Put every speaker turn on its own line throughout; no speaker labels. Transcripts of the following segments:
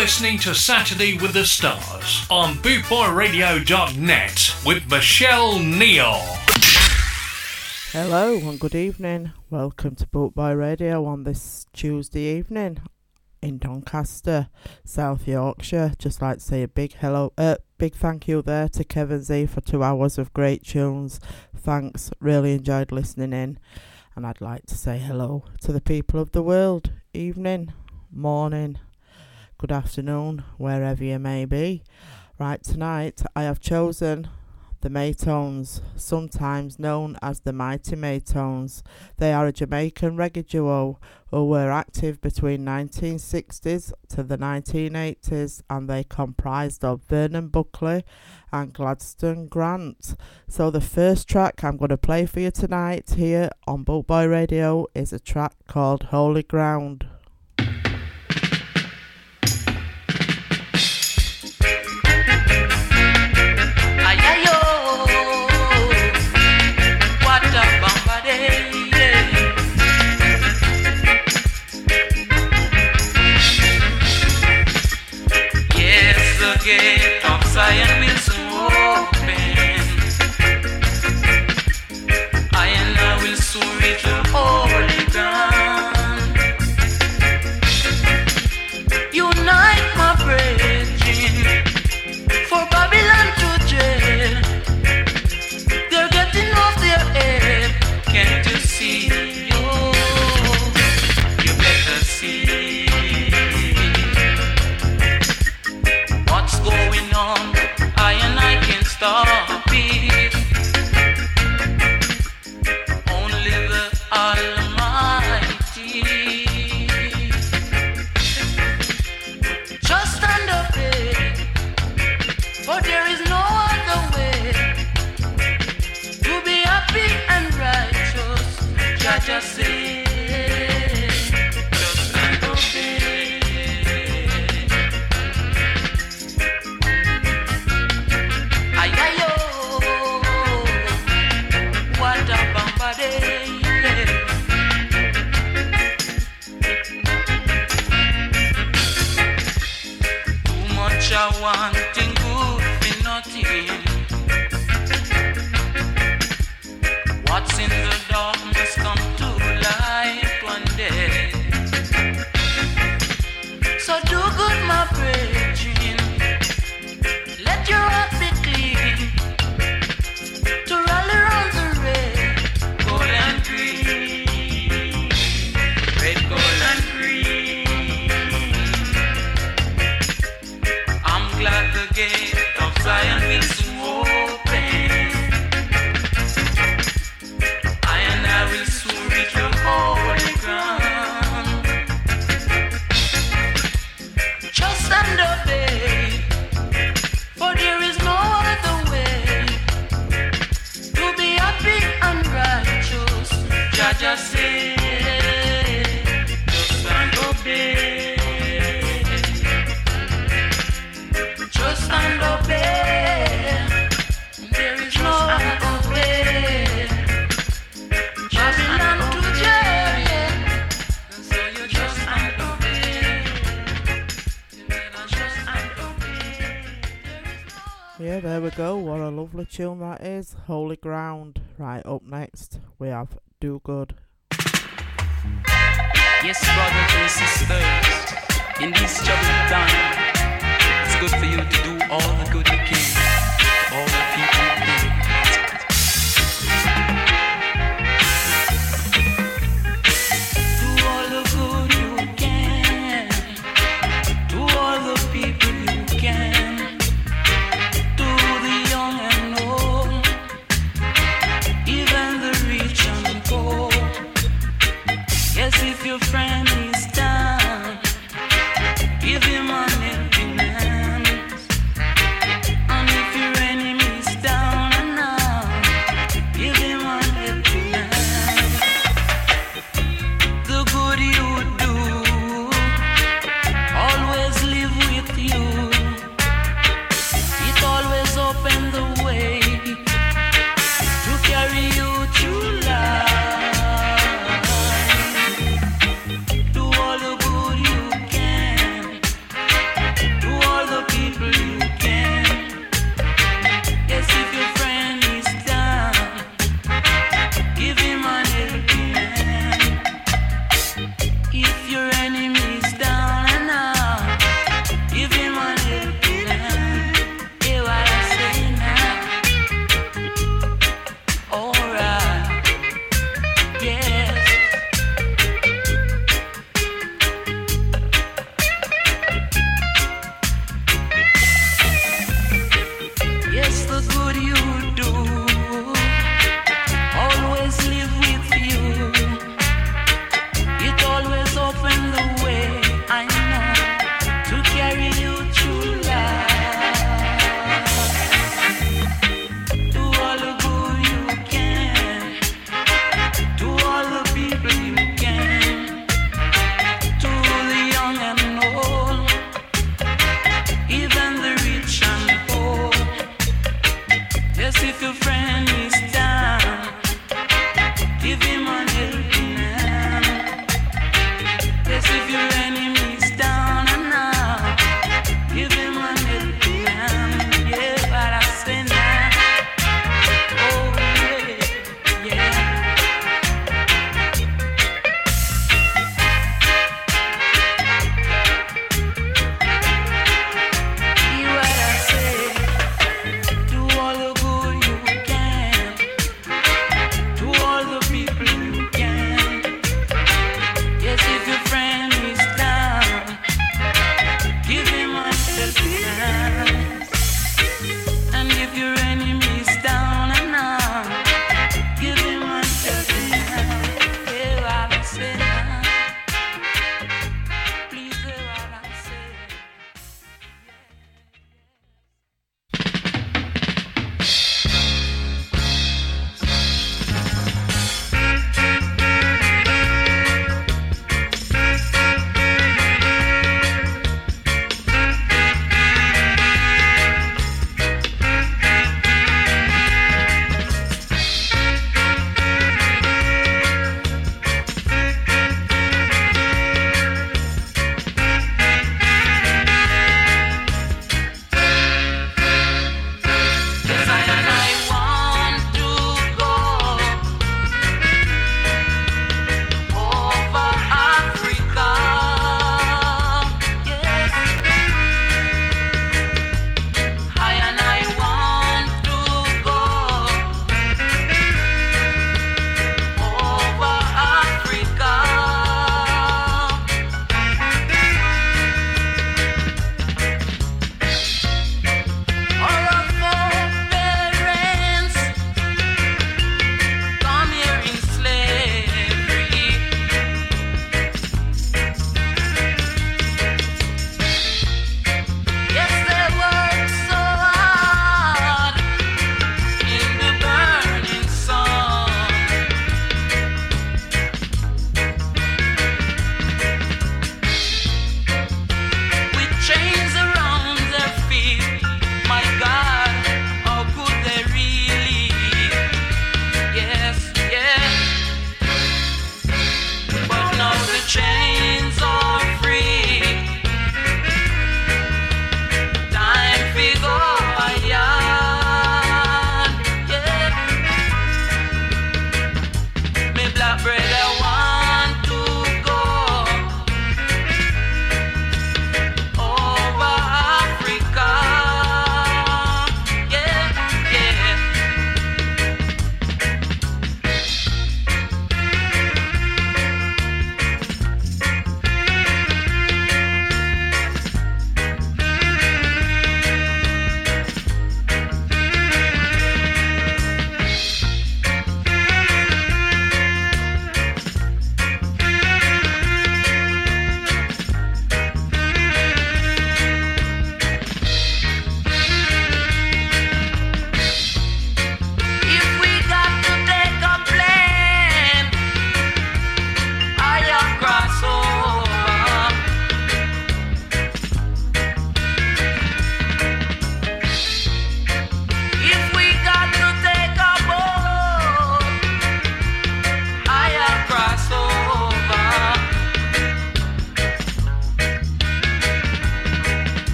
listening to Saturday with the Stars on bootboyradio.net with Michelle Neal.
Hello and good evening. Welcome to Bootboy Radio on this Tuesday evening in Doncaster, South Yorkshire. Just like to say a big hello, uh, big thank you there to Kevin Z for two hours of great tunes. Thanks, really enjoyed listening in. And I'd like to say hello to the people of the world. Evening, morning, good afternoon, wherever you may be. Right, tonight I have chosen the Maytones, sometimes known as the Mighty Maytones. They are a Jamaican reggae duo who were active between 1960s to the 1980s and they comprised of Vernon Buckley and Gladstone Grant. So the first track I'm going to play for you tonight here on Bootboy Radio is a track called Holy Ground. Tune that is, Holy Ground. Right, up next we have Do Good.
Yes, brothers and sisters, in these troubled times, it's good for you to do all the good you can,
your friend.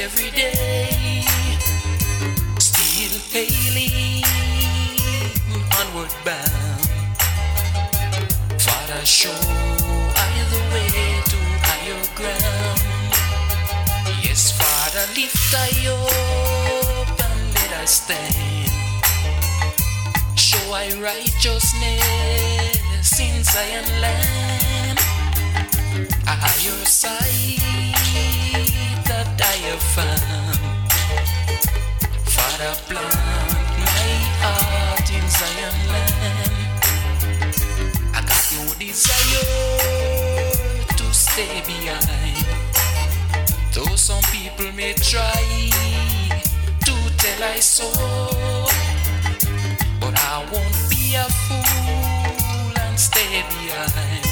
Every day. Still hailing onward bound. Father, show I the way to higher ground. Yes, Father, lift I up and let us stand. Show I righteousness in Zion land. A higher sight found. Father, plant my heart in Zion land. I got no desire to stay behind. Though some people may try to tell I so, but I won't be a fool and stay behind.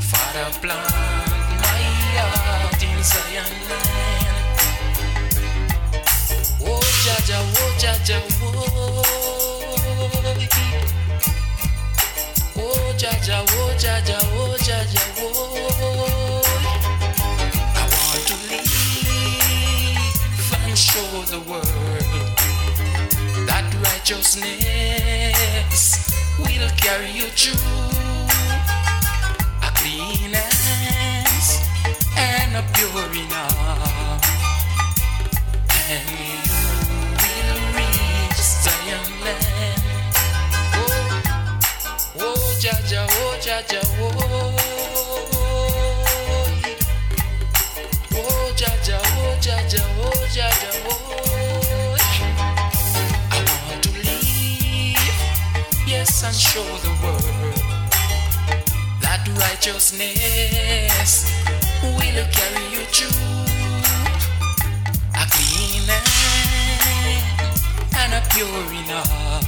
Father, plant heart in Zion land. Oh, Jaja, oh, Jaja, oh. Oh Jaja, oh Jaja, oh Jaja, oh. I want to live and show the world that righteousness will carry you through. A clean and pure enough, and you will reach. Oh, Oh oh, oh oh. Oh oh oh oh. I want to live, yes, and show the world that righteousness will carry you through a clean and a pure enough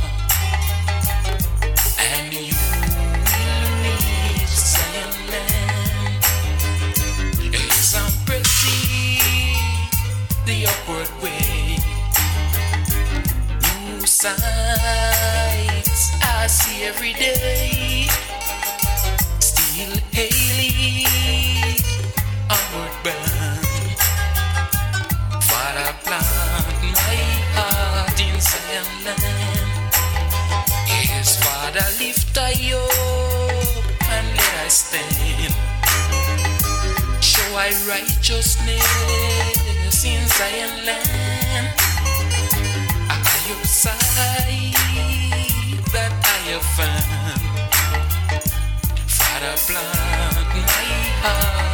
and you will reach Zion land. Yes, I'm pressing the upward way. New sights I see every day. I righteousness in Zion land. A higher side that I have found. Father, plant my heart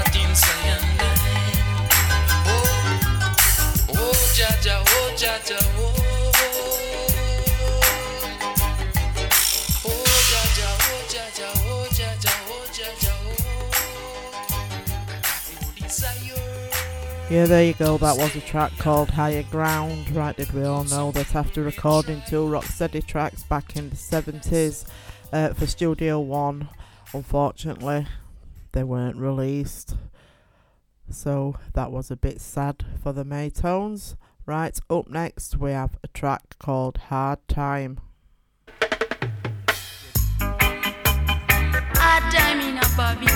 Yeah, there you go. That was a track called Higher Ground. Right, did we all know that after recording two Rocksteady tracks back in the 70s uh, for Studio One, unfortunately, they weren't released. So that was a bit sad for the Maytones. Right, up next we have a track called Hard Time.
Hard time in a Babylon.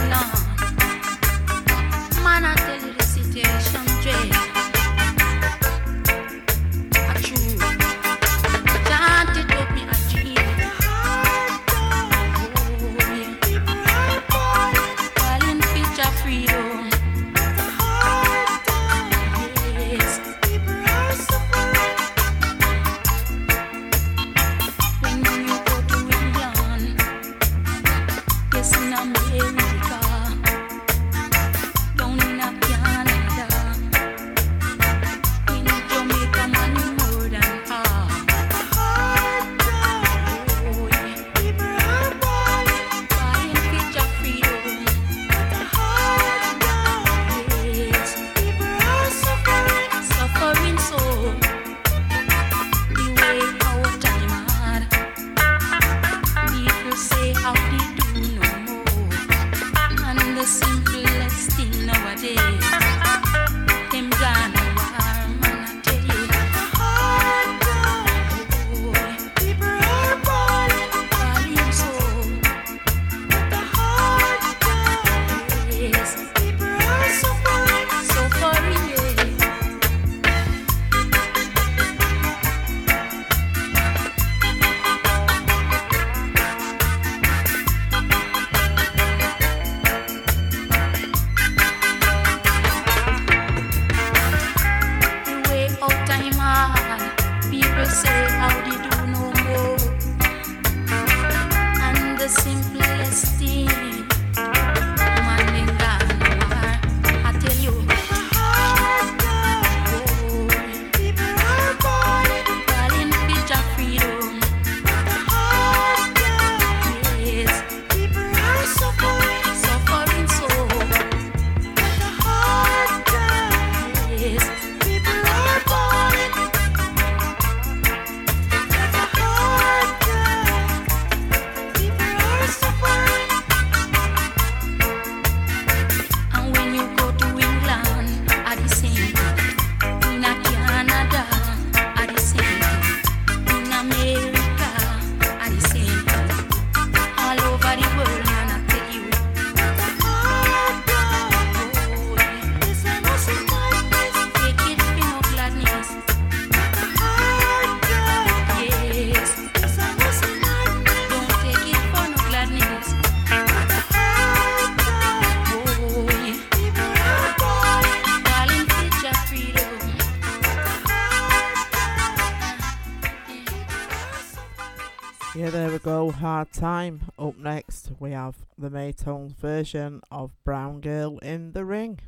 Up
next, we have the Maytones version of Brown Girl in the Ring.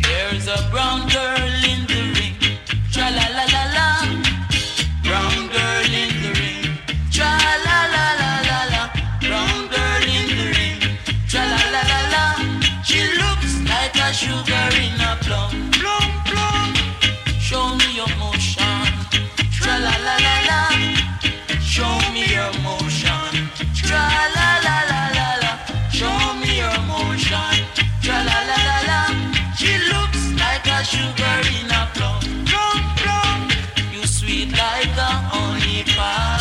There's a brown girl in the ring. Tra la la la la. Brown girl in the ring. Tra la la la la la. Brown girl in the ring. Tra la la la la. She looks like a sugar in a plum. Me your motion. La la la la la. Show me your motion. La la la la. She looks like a sugar in a plum. Plum plum. You sweet like a honey pie.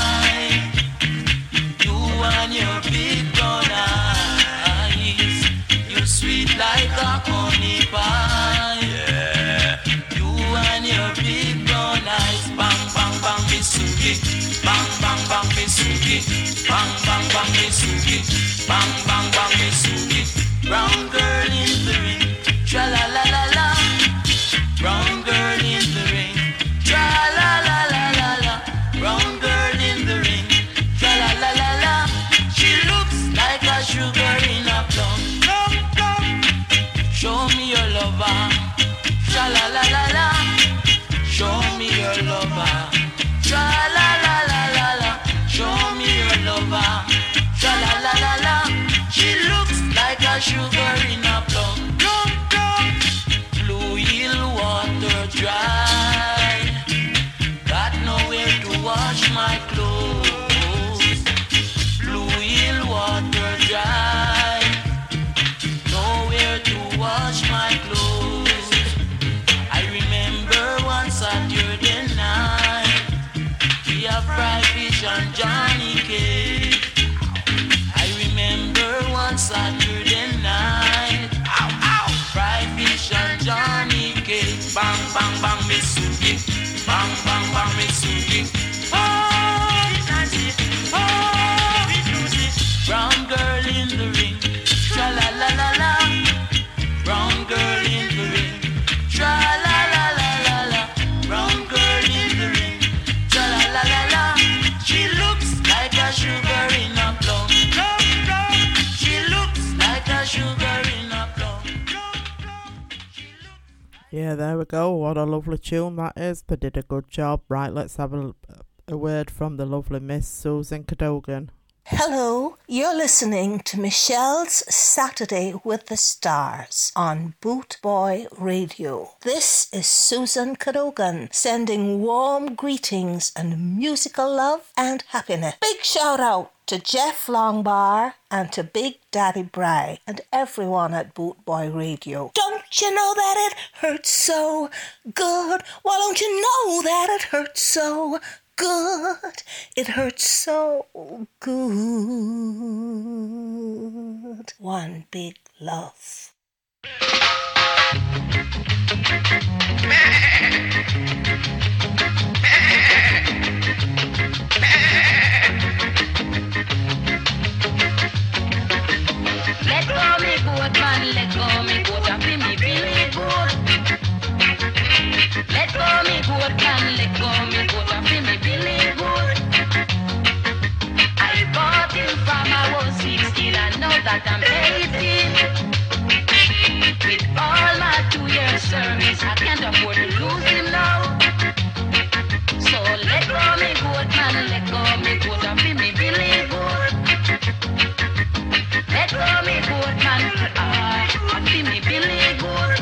Bang bang bisuki. Bang bang bang bisuki. Bang bang bang bisuki. Brown girl Bang,
Yeah, there we go. What a lovely tune that is. They did a good job. Right, let's have a, a word from the lovely Miss Susan Cadogan.
Hello, you're listening to Michelle's Saturday with the Stars on Boot Boy Radio. This is Susan Cadogan sending warm greetings and musical love and happiness. Big shout out to Jeff Longbar and to Big Daddy Bry and everyone at Boot Boy Radio. Don't you know that it hurts so good? Why don't you know that it hurts so good. It hurts so good. One big love.
Let go me good man, let go me good, I feel me really good. Let go me good man, let go me that I'm With all my two-year service, I can't afford to lose him now. So let go me good man, let go me good and be me believe good. Let go me good man, ah,
uh, be me believe good.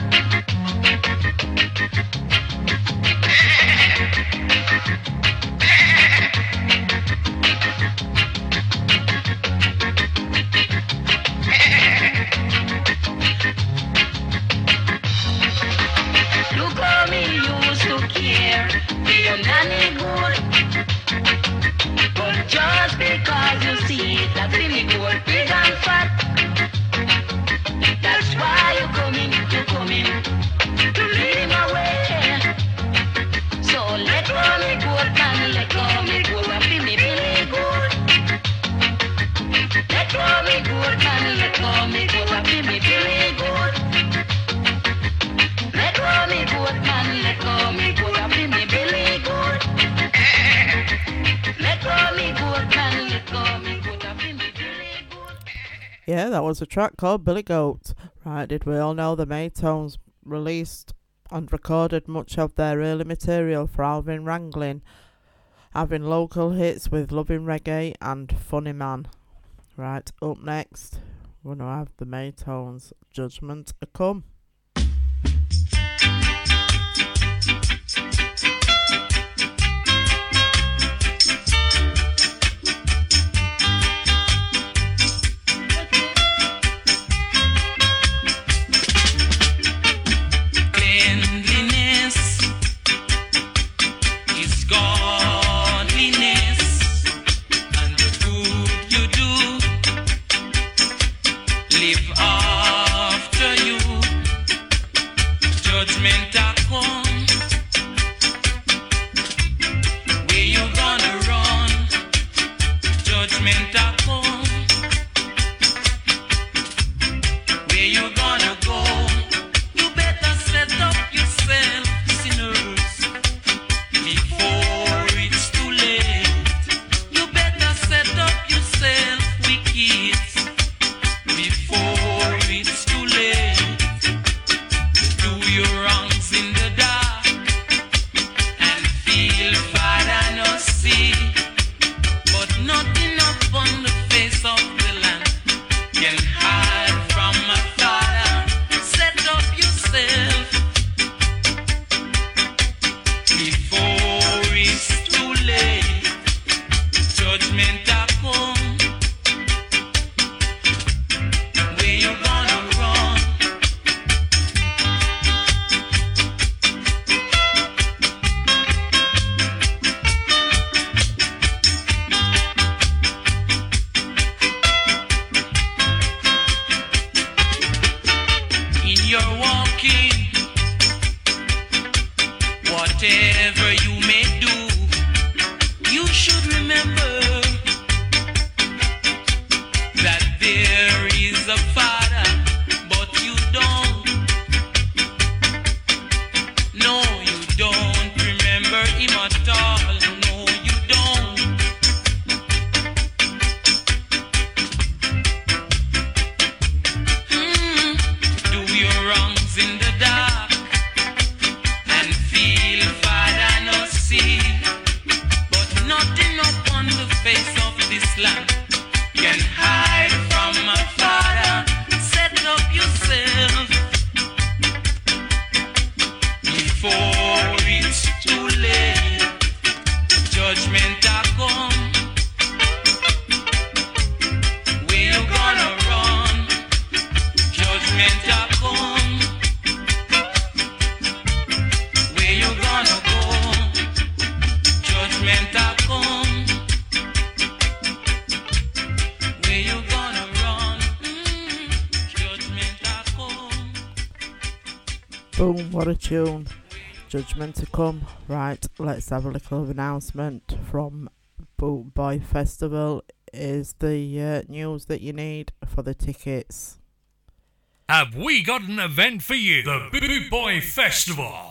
That was a track called Billy Goat. Right, did we all know the Maytones released and recorded much of their early material for Alvin Ranglin, having local hits with Loving Reggae and Funny Man. Right, up next, we're going to have the Maytones Judgment a Come. Boom, what a tune. Judgment to come. Right, let's have a little announcement from Boot Boy Festival. Is the uh, news that you need for the tickets.
Have we got an event for you? The Boot Boy Festival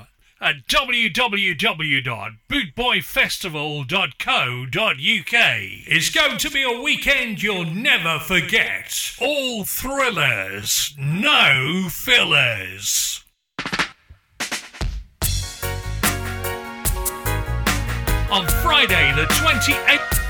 at www.bootboyfestival.co.uk. It's going to be a weekend you'll never forget. All thrillers, no fillers. On Friday, the 28th.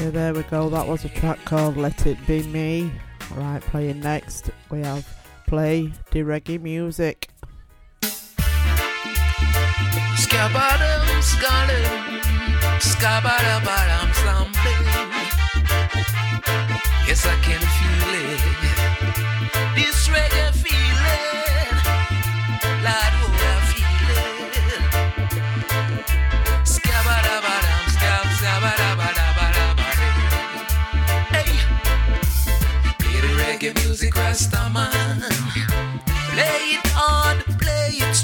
Yeah, there we go. That was a track called Let It Be Me. Right, playing next, we have Play the Reggae Music.
Yes, I can feel it. This reggae feeling, Lord, oh.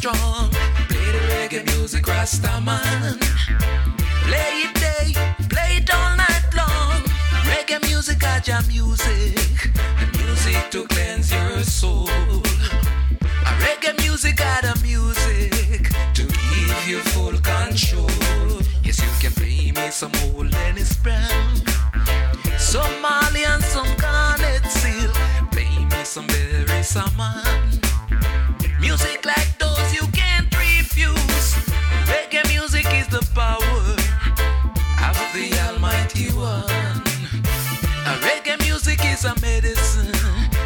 Strong. Play the reggae music, Rastaman. Play it day, play it all night long. Reggae music, Aja music. The music to cleanse your soul. A reggae music, Ada music to give you full control. Yes, you can play me some old Dennis Brown. Some Marley and some Garnett Silk. Play me some Beres Hammond. Music like
some medicine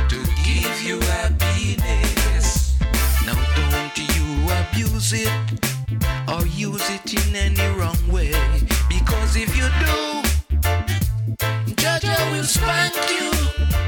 to give you happiness. Now don't you abuse it or use it in any wrong way. Because if you do, Jaja will spank you.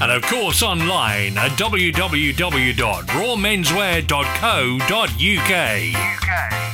and of course online at www.rawmenswear.co.uk.
UK.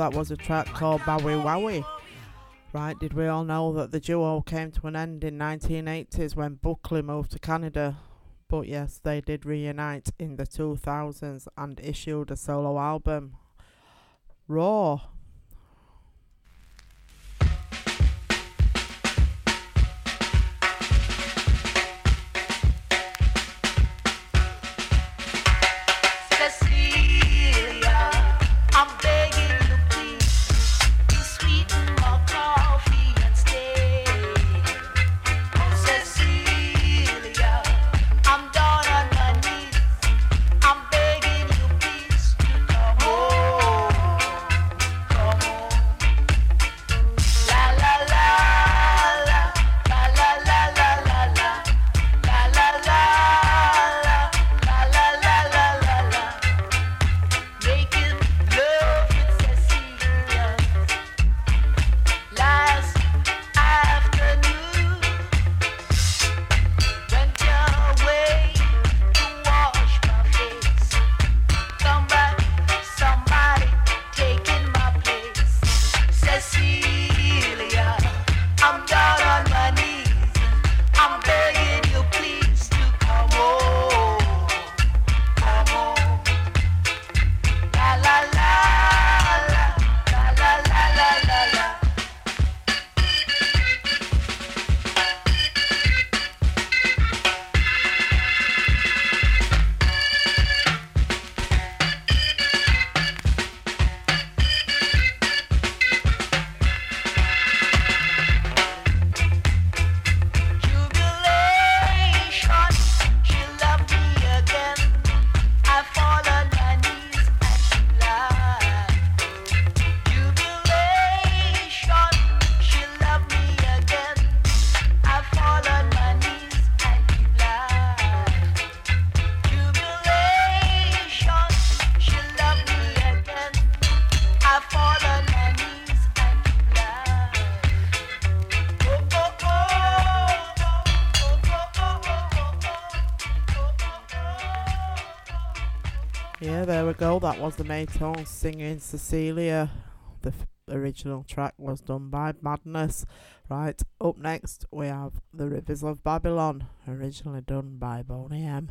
that
was a track called Bowie Wowie. Right, did we all know that the duo came to an end in 1980s when Buckley moved to Canada? But yes, they did reunite in the 2000s and issued a solo album. Raw was the Maytone singing Cecilia. The f- original track was done by Madness. Right, up next we have The Rivers of Babylon, originally done by Boney M.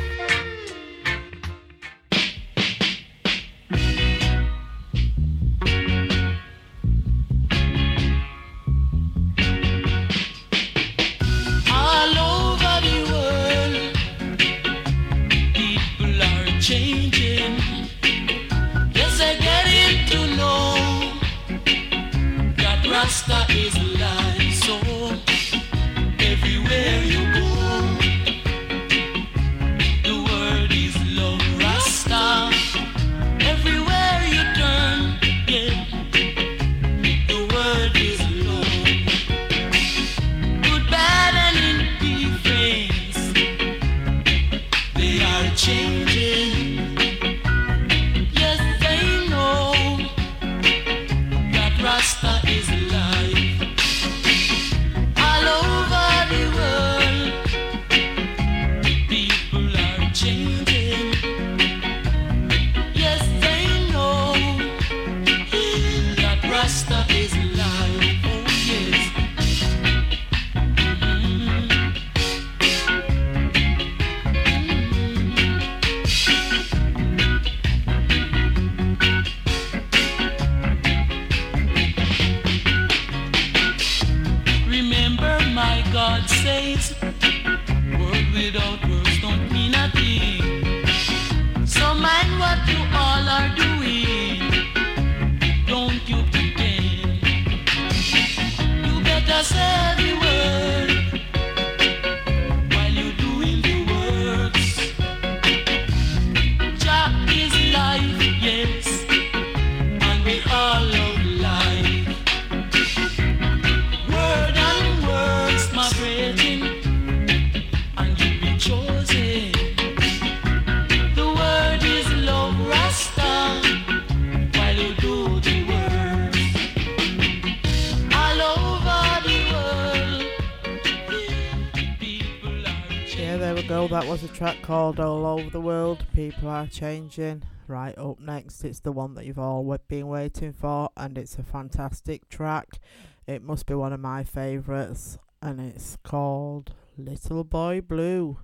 That
was a track called All Over the World. People are changing. Right, up next, it's the one that you've all been waiting for, and it's a fantastic track. It must be one of my favourites, and it's called Little Boy Blue.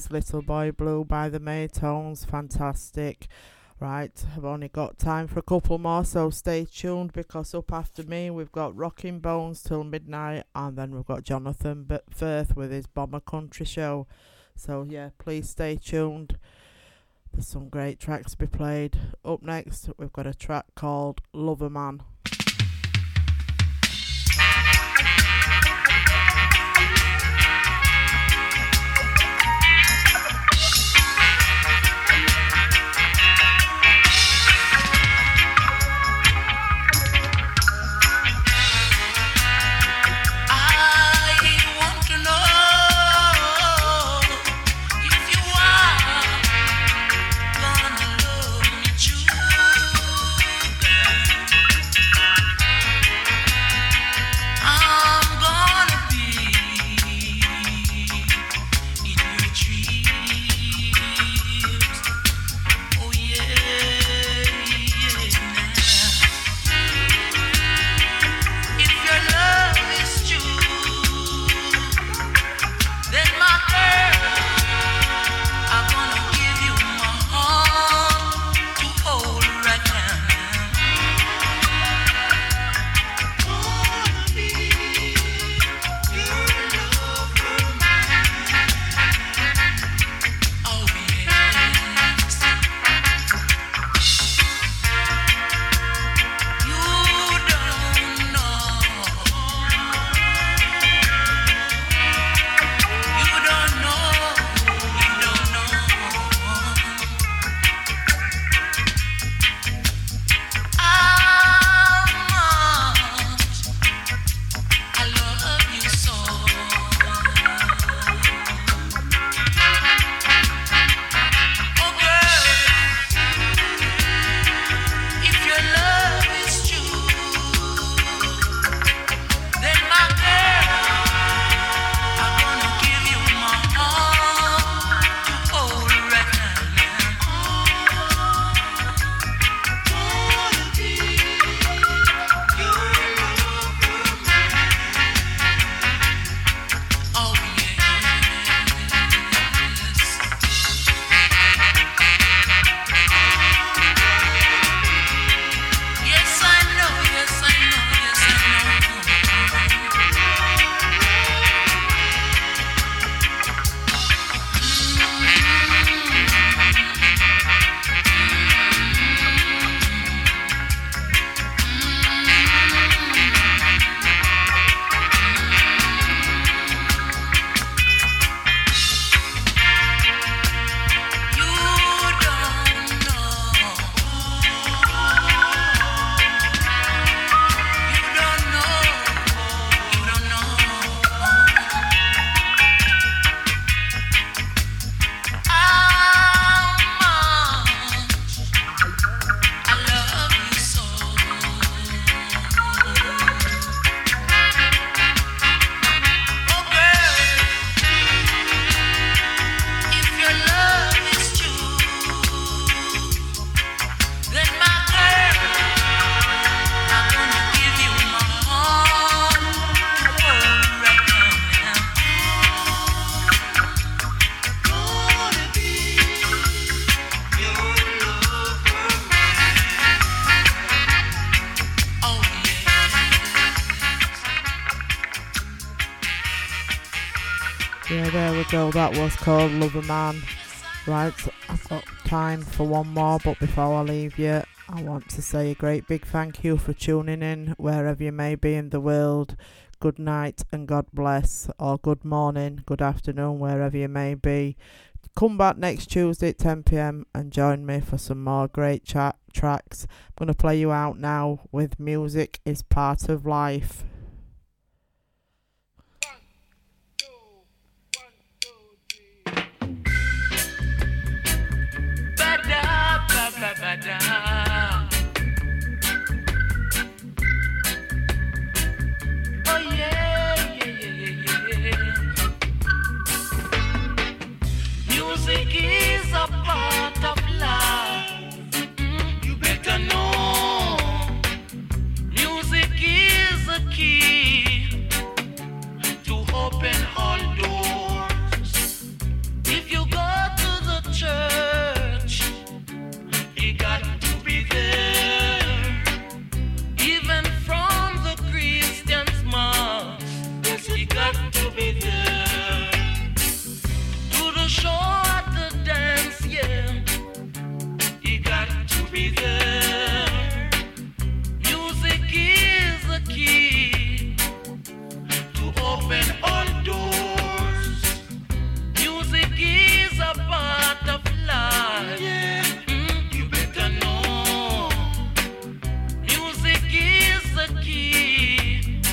Is. Little Boy Blue by the Maytones. Fantastic. Right, I've only got time for a couple more, so stay tuned because up after me we've got Rocking Bones till midnight, and then we've got Jonathan Firth with his Bomber Country show. So, yeah, please stay tuned. There's some great tracks to be played. Up next, we've got a track called Lover Man.
Yeah,
there we go. That was called Lover Man. Right, I've got time for one more, but before I leave you, I want to say a great big thank you for tuning in wherever you may be in the world. Good night and God bless, or good morning, good afternoon, wherever you may be. Come back next Tuesday at 10 pm and join me for some more great chat tracks. I'm going to play you out now with Music is Part of Life. reason.